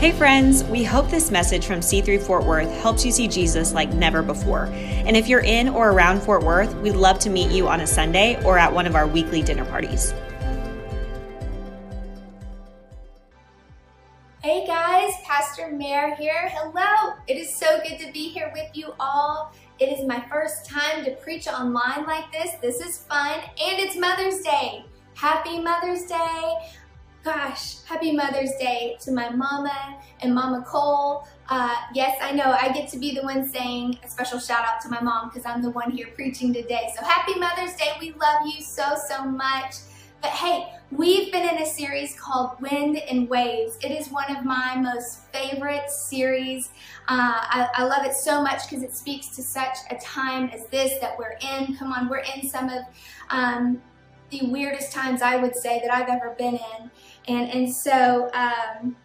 Hey, friends, we hope this message from C3 Fort Worth helps you see Jesus like never before. And if you're in or around Fort Worth, we'd love to meet you on a Sunday or at one of our weekly dinner parties. Hey guys, Pastor Mare here. Hello. It is so good to be here with you all. It is my first time to preach online like this. This is fun and it's Mother's Day. Happy Mother's Day. Gosh, happy Mother's Day to my mama and Mama Cole. Uh, yes, I know I get to be the one saying a special shout out to my mom because I'm the one here preaching today. So happy Mother's Day. We love you so, so much. But hey, we've been in a series called Wind and Waves. It is one of my most favorite series. Uh, I, I, love it so much because it speaks to such a time as this that we're in. Come on, we're in some of um, the weirdest times I would say that I've ever been in. And, and so, um,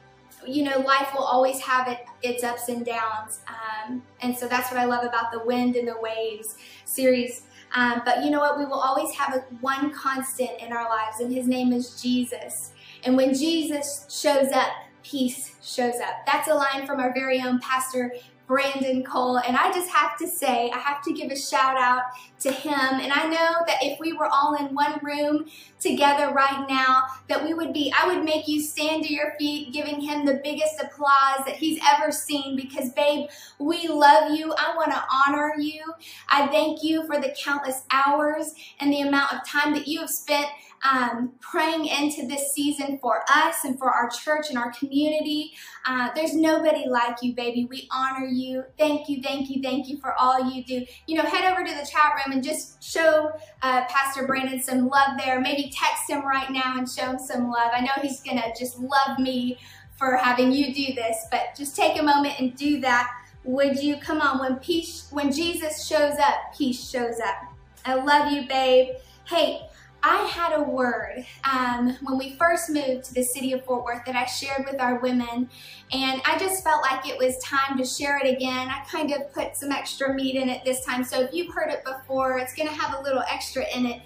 you know, life will always have it, its ups and downs. Um, and so that's what I love about the Wind and the Waves series. Um, but you know what? We will always have a, one constant in our lives, and his name is Jesus. And when Jesus shows up, peace shows up. That's a line from our very own Pastor Brandon Cole. And I just have to say, I have to give a shout out to him. And I know that if we were all in one room together right now, that we would be, I would make you stand to your feet, giving him the biggest applause that he's ever seen because, babe, we love you. I want to honor you. I thank you for the countless hours and the amount of time that you have spent um, praying into this season for us and for our church and our community. Uh, there's nobody like you, baby. We honor you. Thank you, thank you, thank you for all you do. You know, head over to the chat room and just show uh, Pastor Brandon some love there. Maybe text him right now and show him some love. I know he's going to just love me for having you do this, but just take a moment and do that. Would you come on when peace when Jesus shows up, peace shows up. I love you, babe. Hey, I had a word um, when we first moved to the city of Fort Worth that I shared with our women, and I just felt like it was time to share it again. I kind of put some extra meat in it this time, so if you've heard it before, it's going to have a little extra in it.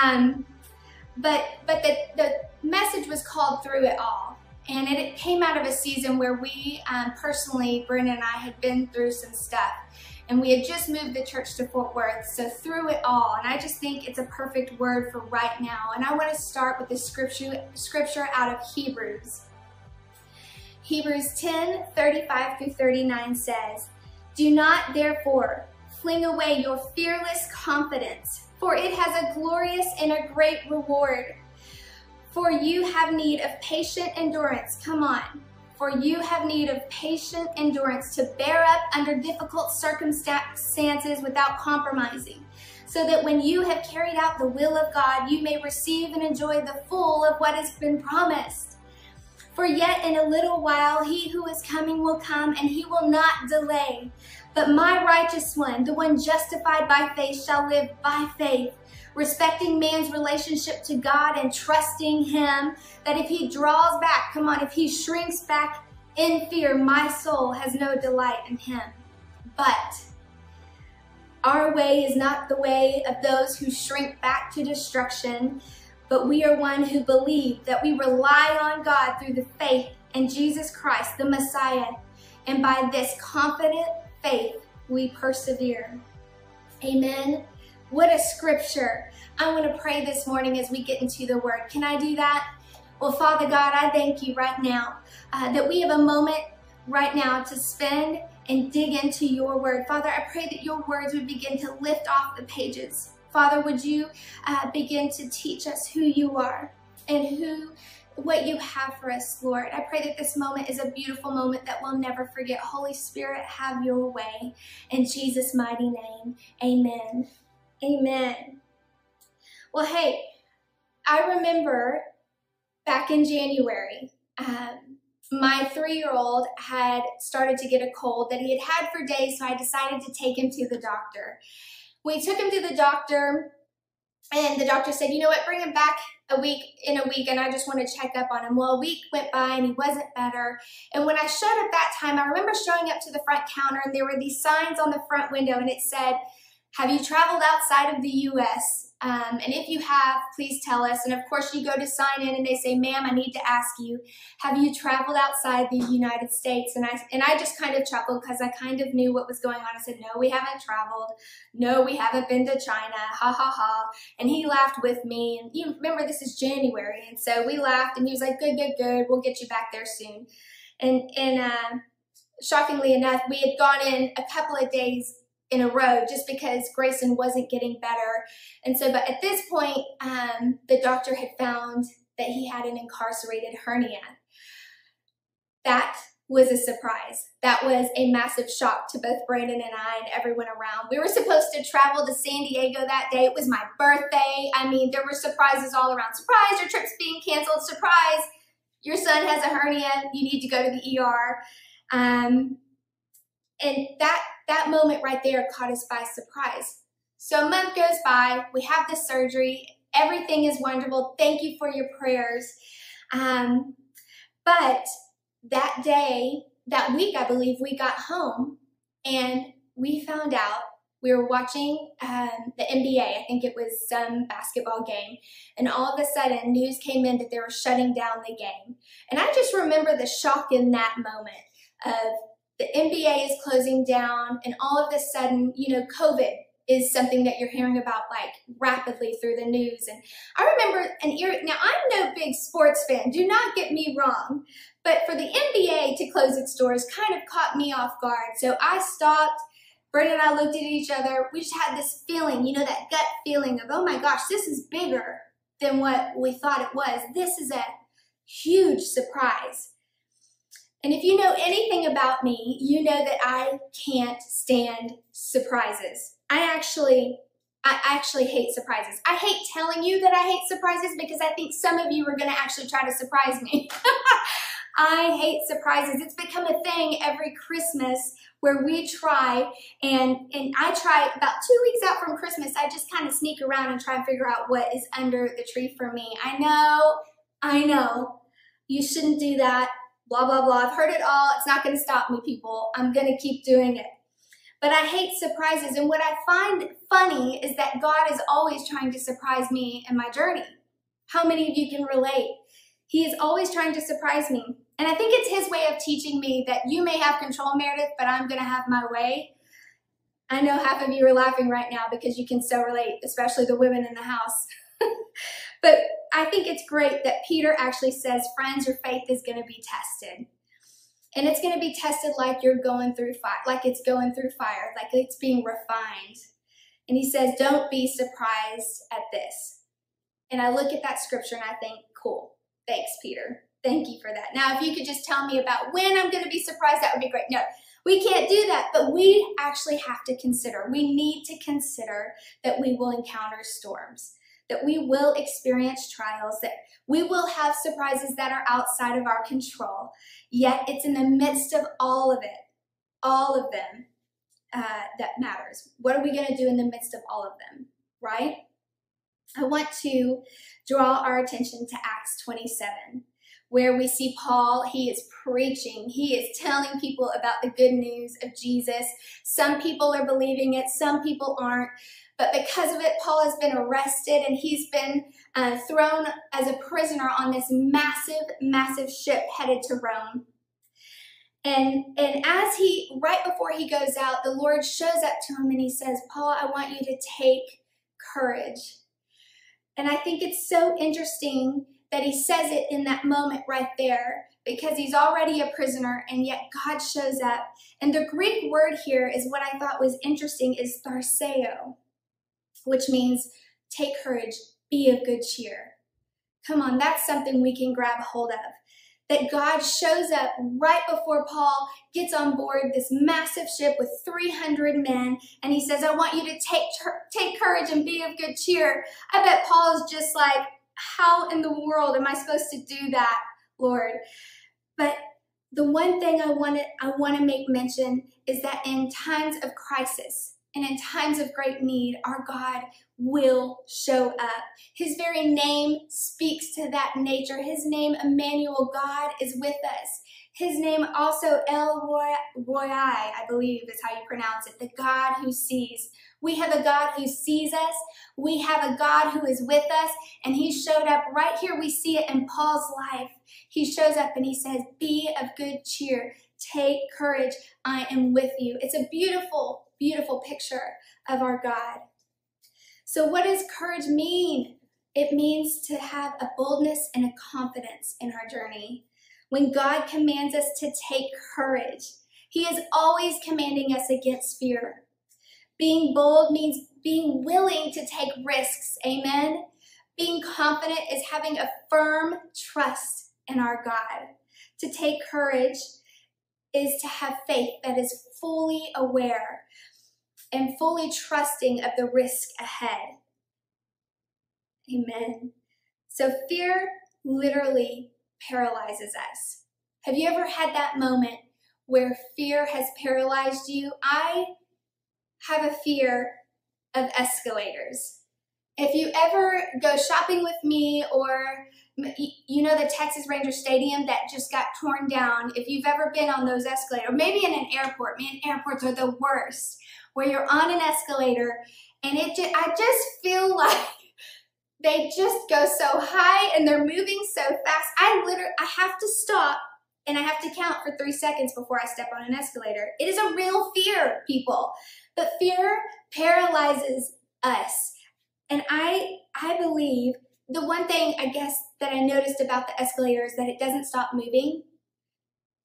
Um, but but the, the message was called Through It All. And it came out of a season where we, um, personally, Brandon and I had been through some stuff and we had just moved the church to Fort Worth, so through it all, and I just think it's a perfect word for right now. And I want to start with the scripture, scripture out of Hebrews. Hebrews 10, 35 through 39 says, Do not therefore fling away your fearless confidence, for it has a glorious and a great reward. For you have need of patient endurance. Come on for you have need of patient endurance to bear up under difficult circumstances without compromising, so that when you have carried out the will of God, you may receive and enjoy the full of what has been promised. For yet in a little while he who is coming will come, and he will not delay. But my righteous one, the one justified by faith, shall live by faith respecting man's relationship to God and trusting Him, that if he draws back, come on, if he shrinks back in fear, my soul has no delight in Him. But our way is not the way of those who shrink back to destruction, but we are one who believe that we rely on God through the faith in Jesus Christ, the Messiah, and by this confident faith we persevere. Amen. What a scripture. I want to pray this morning as we get into the word. Can I do that? Well, Father God, I thank you right now uh, that we have a moment right now to spend and dig into your word. Father, I pray that your words would begin to lift off the pages. Father, would you uh, begin to teach us who you are and who what you have for us, Lord. I pray that this moment is a beautiful moment that we'll never forget. Holy Spirit, have your way. In Jesus' mighty name, amen. Amen. Well, hey, I remember back in January, um, my three year old had started to get a cold that he had had for days, so I decided to take him to the doctor. We took him to the doctor, and the doctor said, You know what, bring him back a week in a week, and I just want to check up on him. Well, a week went by, and he wasn't better. And when I showed up that time, I remember showing up to the front counter, and there were these signs on the front window, and it said, Have you traveled outside of the US? Um, and if you have, please tell us. And of course, you go to sign in and they say, ma'am, I need to ask you, have you traveled outside the United States? And I, and I just kind of chuckled because I kind of knew what was going on. I said, no, we haven't traveled. No, we haven't been to China. Ha ha ha. And he laughed with me. And you remember, this is January. And so we laughed and he was like, good, good, good. We'll get you back there soon. And, and, uh, shockingly enough, we had gone in a couple of days in a row just because Grayson wasn't getting better. And so, but at this point, um, the doctor had found that he had an incarcerated hernia. That was a surprise. That was a massive shock to both Brandon and I and everyone around. We were supposed to travel to San Diego that day. It was my birthday. I mean, there were surprises all around. Surprise, your trip's being canceled. Surprise, your son has a hernia. You need to go to the ER. Um, and that that moment right there caught us by surprise. So a month goes by, we have the surgery, everything is wonderful. Thank you for your prayers. Um, but that day, that week, I believe, we got home and we found out we were watching um, the NBA. I think it was some basketball game. And all of a sudden, news came in that they were shutting down the game. And I just remember the shock in that moment of the NBA is closing down, and all of a sudden, you know, COVID is something that you're hearing about like rapidly through the news. And I remember an era, now I'm no big sports fan, do not get me wrong, but for the NBA to close its doors kind of caught me off guard. So I stopped, Brandon and I looked at each other, we just had this feeling, you know, that gut feeling of, oh my gosh, this is bigger than what we thought it was. This is a huge surprise. And if you know anything about me, you know that I can't stand surprises. I actually I actually hate surprises. I hate telling you that I hate surprises because I think some of you are going to actually try to surprise me. I hate surprises. It's become a thing every Christmas where we try and and I try about two weeks out from Christmas, I just kind of sneak around and try and figure out what is under the tree for me. I know, I know, you shouldn't do that blah, blah, blah. I've heard it all. It's not going to stop me, people. I'm going to keep doing it. But I hate surprises. And what I find funny is that God is always trying to surprise me in my journey. How many of you can relate? He is always trying to surprise me. And I think it's his way of teaching me that you may have control, Meredith, but I'm going to have my way. I know half of you are laughing right now because you can so relate, especially the women in the house. but I think it's great that Peter actually says, friends, your faith is going to be tested. And it's going to be tested like you're going through fire, like it's going through fire, like it's being refined. And he says, don't be surprised at this. And I look at that scripture and I think, cool. Thanks, Peter. Thank you for that. Now, if you could just tell me about when I'm going to be surprised, that would be great. No, we can't do that, but we actually have to consider. We need to consider that we will encounter storms that we will experience trials, that we will have surprises that are outside of our control. Yet it's in the midst of all of it, all of them, uh, that matters. What are we going to do in the midst of all of them, right? I want to draw our attention to Acts 27 where we see Paul, he is preaching, he is telling people about the good news of Jesus. Some people are believing it, some people aren't. But because of it, Paul has been arrested and he's been uh, thrown as a prisoner on this massive, massive ship headed to Rome. And, and as he, right before he goes out, the Lord shows up to him and he says, Paul, I want you to take courage. And I think it's so interesting that he says it in that moment right there because he's already a prisoner and yet God shows up. And the Greek word here is what I thought was interesting is tharseo, which means take courage, be of good cheer. Come on, that's something we can grab hold of. That God shows up right before Paul gets on board this massive ship with 300 men, and he says, I want you to take, take courage and be of good cheer. I bet Paul is just like, how in the world am I supposed to do that, Lord? But the one thing I want to I want to make mention is that in times of crisis and in times of great need, our God will show up. His very name speaks to that nature. His name, Emmanuel, God is with us. His name also El Roi, I believe is how you pronounce it, the God who sees We have a God who sees us. We have a God who is with us. And he showed up right here. We see it in Paul's life. He shows up and he says, Be of good cheer. Take courage. I am with you. It's a beautiful, beautiful picture of our God. So, what does courage mean? It means to have a boldness and a confidence in our journey. When God commands us to take courage, He is always commanding us against fear. Being bold means being willing to take risks. Amen. Being confident is having a firm trust in our God. To take courage is to have faith that is fully aware and fully trusting of the risk ahead. Amen. So fear literally paralyzes us. Have you ever had that moment where fear has paralyzed you? I have a fear of escalators. If you ever go shopping with me or you know the Texas Ranger Stadium that just got torn down, if you've ever been on those escalators, maybe in an airport, man, airports are the worst, where you're on an escalator and it just, I just feel like they just go so high and they're moving so fast. I literally, I have to stop and I have to count for three seconds before I step on an escalator. It is a real fear, people. But fear paralyzes us. And I, I believe the one thing I guess that I noticed about the escalator is that it doesn't stop moving.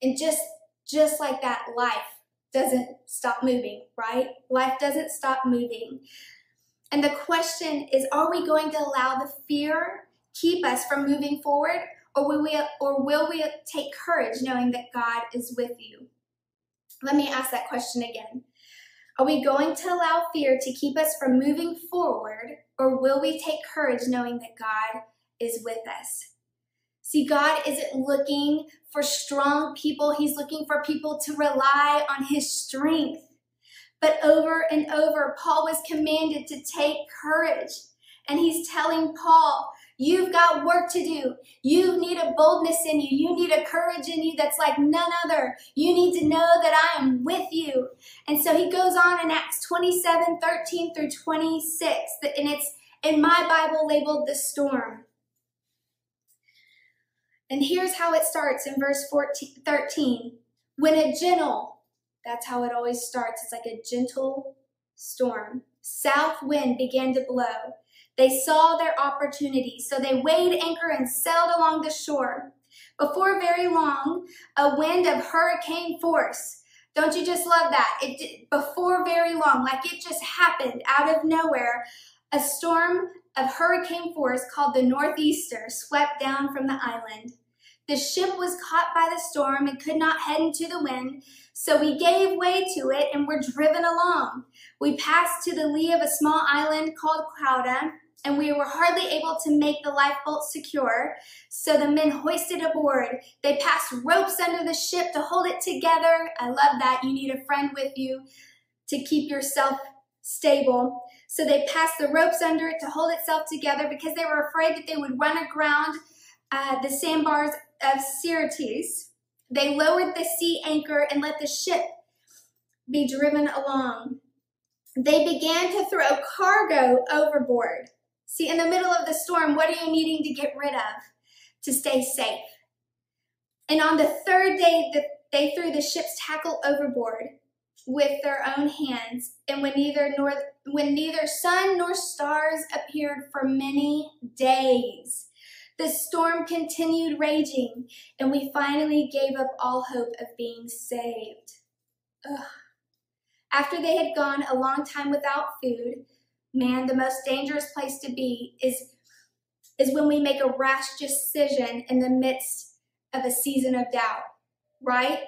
And just, just like that, life doesn't stop moving, right? Life doesn't stop moving. And the question is, are we going to allow the fear keep us from moving forward or will we or will we take courage knowing that God is with you? Let me ask that question again. Are we going to allow fear to keep us from moving forward or will we take courage knowing that God is with us? See, God isn't looking for strong people. He's looking for people to rely on his strength. But over and over, Paul was commanded to take courage. And he's telling Paul, You've got work to do. You need a boldness in you. You need a courage in you that's like none other. You need to know that I am with you. And so he goes on in Acts 27 13 through 26, and it's in my Bible labeled the storm. And here's how it starts in verse 14, 13. When a gentle, that's how it always starts. It's like a gentle storm. South wind began to blow. They saw their opportunity, so they weighed anchor and sailed along the shore. Before very long, a wind of hurricane force. Don't you just love that? It before very long, like it just happened out of nowhere. A storm of hurricane force called the Northeaster swept down from the island. The ship was caught by the storm and could not head into the wind, so we gave way to it and were driven along. We passed to the lee of a small island called Clauda, and we were hardly able to make the lifeboat secure, so the men hoisted aboard. They passed ropes under the ship to hold it together. I love that. You need a friend with you to keep yourself stable. So they passed the ropes under it to hold itself together because they were afraid that they would run aground uh, the sandbars of Syrtis, they lowered the sea anchor and let the ship be driven along. They began to throw cargo overboard. See, in the middle of the storm, what are you needing to get rid of to stay safe? And on the third day, they threw the ship's tackle overboard with their own hands. And when neither nor when neither sun nor stars appeared for many days, the storm continued raging, and we finally gave up all hope of being saved. Ugh. After they had gone a long time without food, man, the most dangerous place to be is, is when we make a rash decision in the midst of a season of doubt, right?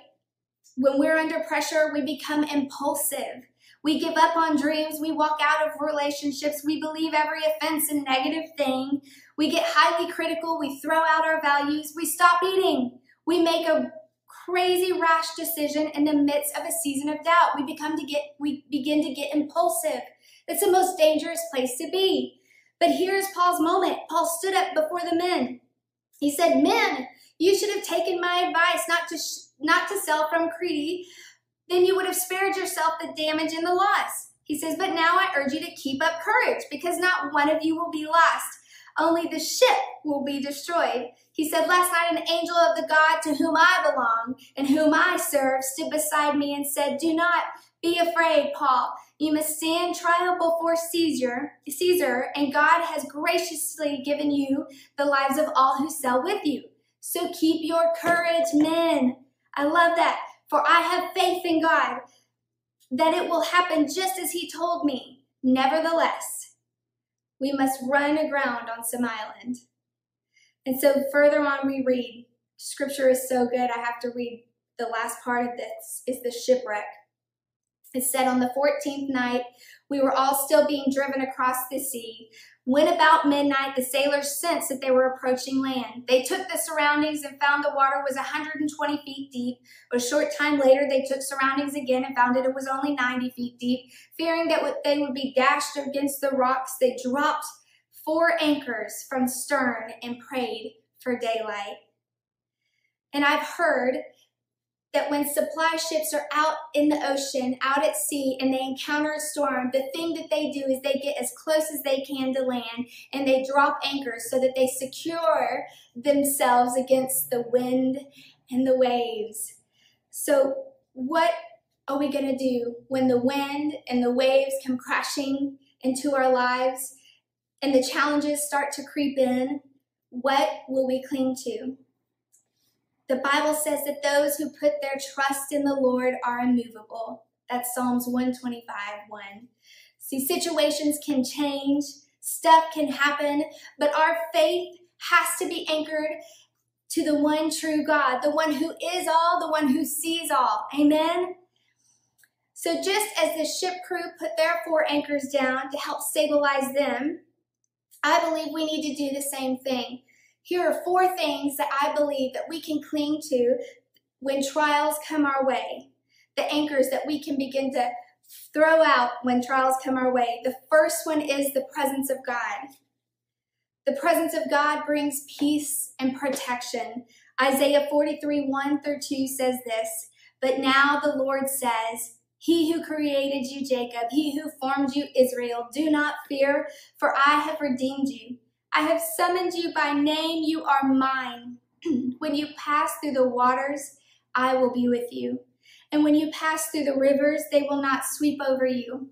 When we're under pressure, we become impulsive. We give up on dreams. We walk out of relationships. We believe every offense and negative thing. We get highly critical. We throw out our values. We stop eating. We make a crazy rash decision in the midst of a season of doubt. We become to get we begin to get impulsive. It's the most dangerous place to be. But here's Paul's moment. Paul stood up before the men. He said, "Men, you should have taken my advice not to not to sell from Crete. Then you would have spared yourself the damage and the loss." He says, But now I urge you to keep up courage, because not one of you will be lost. Only the ship will be destroyed. He said, Last night an angel of the God to whom I belong and whom I serve stood beside me and said, Do not be afraid, Paul. You must stand trial before Caesar, Caesar, and God has graciously given you the lives of all who sail with you. So keep your courage, men. I love that. For I have faith in God that it will happen just as he told me. Nevertheless, we must run aground on some island. And so further on we read, scripture is so good, I have to read the last part of this, is the shipwreck. It said on the 14th night, we were all still being driven across the sea. When about midnight, the sailors sensed that they were approaching land. They took the surroundings and found the water was 120 feet deep. A short time later, they took surroundings again and found that it was only 90 feet deep. Fearing that they would be dashed against the rocks, they dropped four anchors from stern and prayed for daylight. And I've heard that when supply ships are out in the ocean, out at sea, and they encounter a storm, the thing that they do is they get as close as they can to land and they drop anchors so that they secure themselves against the wind and the waves. So, what are we going to do when the wind and the waves come crashing into our lives and the challenges start to creep in? What will we cling to? The Bible says that those who put their trust in the Lord are immovable. That's Psalms 125 1. See, situations can change, stuff can happen, but our faith has to be anchored to the one true God, the one who is all, the one who sees all. Amen? So, just as the ship crew put their four anchors down to help stabilize them, I believe we need to do the same thing. Here are four things that I believe that we can cling to when trials come our way. The anchors that we can begin to throw out when trials come our way. The first one is the presence of God. The presence of God brings peace and protection. Isaiah 43, 1 through 2 says this, But now the Lord says, He who created you, Jacob, he who formed you, Israel, do not fear, for I have redeemed you. I have summoned you by name, you are mine. when you pass through the waters, I will be with you. And when you pass through the rivers, they will not sweep over you.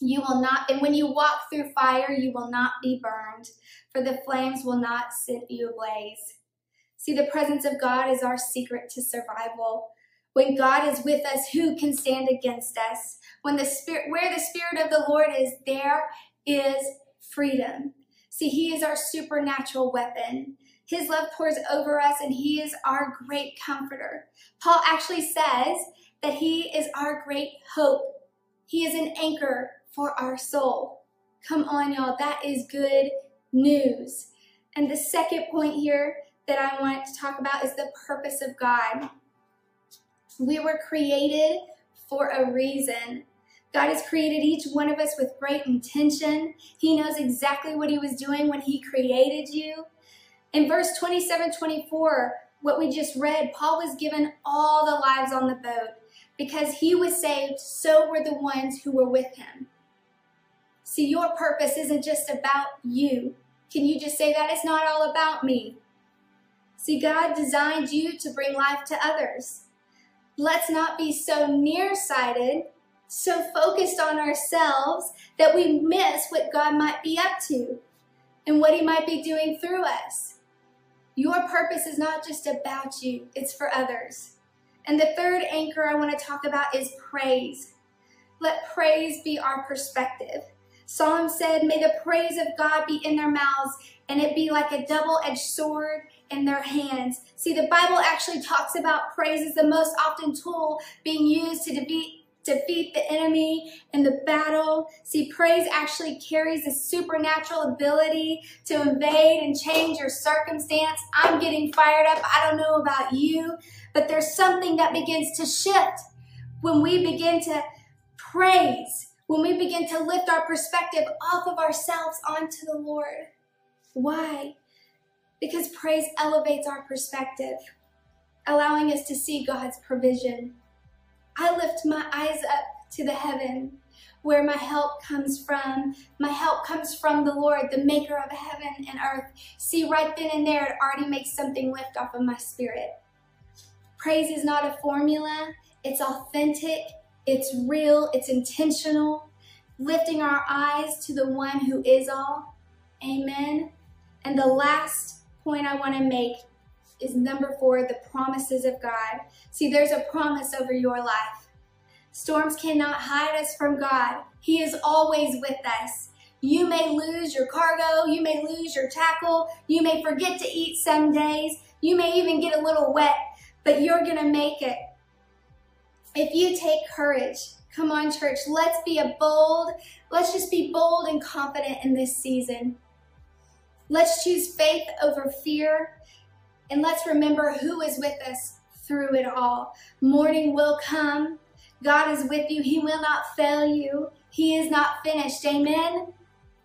You will not, and when you walk through fire, you will not be burned, for the flames will not set you ablaze. See, the presence of God is our secret to survival. When God is with us, who can stand against us? When the spirit, where the spirit of the Lord is, there is freedom. See, He is our supernatural weapon. His love pours over us, and He is our great comforter. Paul actually says that He is our great hope. He is an anchor for our soul. Come on, y'all, that is good news. And the second point here that I want to talk about is the purpose of God. We were created for a reason. God has created each one of us with great intention. He knows exactly what He was doing when He created you. In verse 27 24, what we just read, Paul was given all the lives on the boat. Because he was saved, so were the ones who were with him. See, your purpose isn't just about you. Can you just say that? It's not all about me. See, God designed you to bring life to others. Let's not be so nearsighted so focused on ourselves that we miss what God might be up to and what He might be doing through us. Your purpose is not just about you, it's for others. And the third anchor I want to talk about is praise. Let praise be our perspective. Psalm said, May the praise of God be in their mouths and it be like a double edged sword in their hands. See, the Bible actually talks about praise as the most often tool being used to defeat defeat the enemy in the battle. See, praise actually carries a supernatural ability to invade and change your circumstance. I'm getting fired up. I don't know about you, but there's something that begins to shift when we begin to praise, when we begin to lift our perspective off of ourselves onto the Lord. Why? Because praise elevates our perspective, allowing us to see God's provision I lift my eyes up to the heaven, where my help comes from. My help comes from the Lord, the maker of heaven and earth. See, right then and there, it already makes something lift off of my spirit. Praise is not a formula, it's authentic, it's real, it's intentional, lifting our eyes to the one who is all. Amen. And the last point I want to make is number four the promises of God. See, there's a promise over your life. Storms cannot hide us from God. He is always with us. You may lose your cargo, you may lose your tackle, you may forget to eat some days, you may even get a little wet, but you're to make it. If you take courage, come on, church, let's be a bold, let's just be bold and confident in this season. Let's choose faith over fear, and let's remember who is with us through it all. Morning will come, God is with you. He will not fail you. He is not finished. Amen.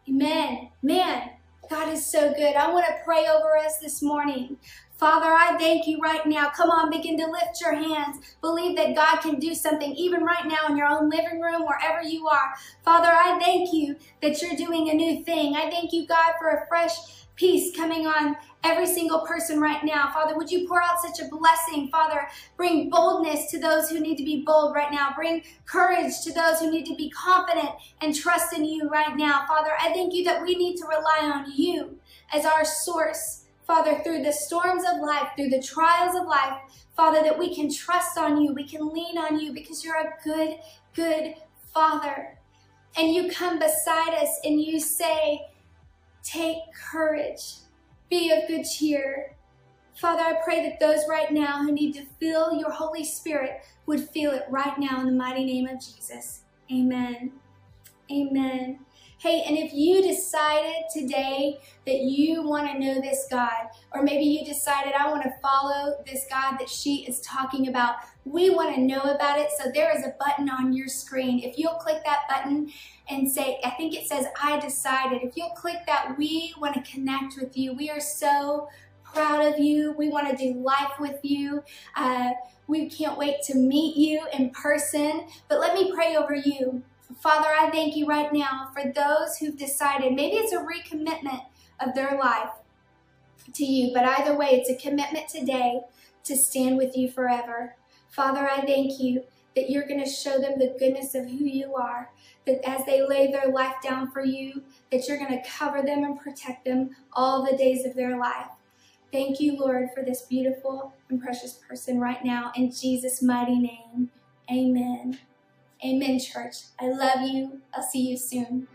Amen. Man, God is so good. I want to pray over us this morning. Father, I thank you right now. Come on, begin to lift your hands. Believe that God can do something even right now in your own living room, wherever you are. Father, I thank you that you're doing a new thing. I thank you, God, for a fresh peace coming on every single person right now. Father, would you pour out such a blessing? Father, bring boldness to those who need to be bold right now. Bring courage to those who need to be confident and trust in you right now. Father, I thank you that we need to rely on you as our source. Father, through the storms of life, through the trials of life, Father, that we can trust on you, we can lean on you because you're a good, good Father. And you come beside us and you say, Take courage. Be of good cheer. Father, I pray that those right now who need to feel your Holy Spirit would feel it right now in the mighty name of Jesus. Amen. Amen. Hey, and if you decided today that you want to know this God, or maybe you decided I want to follow this God that she is talking about, we want to know about it. So there is a button on your screen. If you'll click that button and say, I think it says, I decided. If you'll click that, we want to connect with you. We are so proud of you. We want to do life with you. Uh, we can't wait to meet you in person. But let me pray over you. Father, I thank you right now for those who've decided, maybe it's a recommitment of their life to you, but either way, it's a commitment today to stand with you forever. Father, I thank you that you're going to show them the goodness of who you are, that as they lay their life down for you, that you're going to cover them and protect them all the days of their life. Thank you, Lord, for this beautiful and precious person right now. In Jesus' mighty name, amen. Amen, church. I love you. I'll see you soon.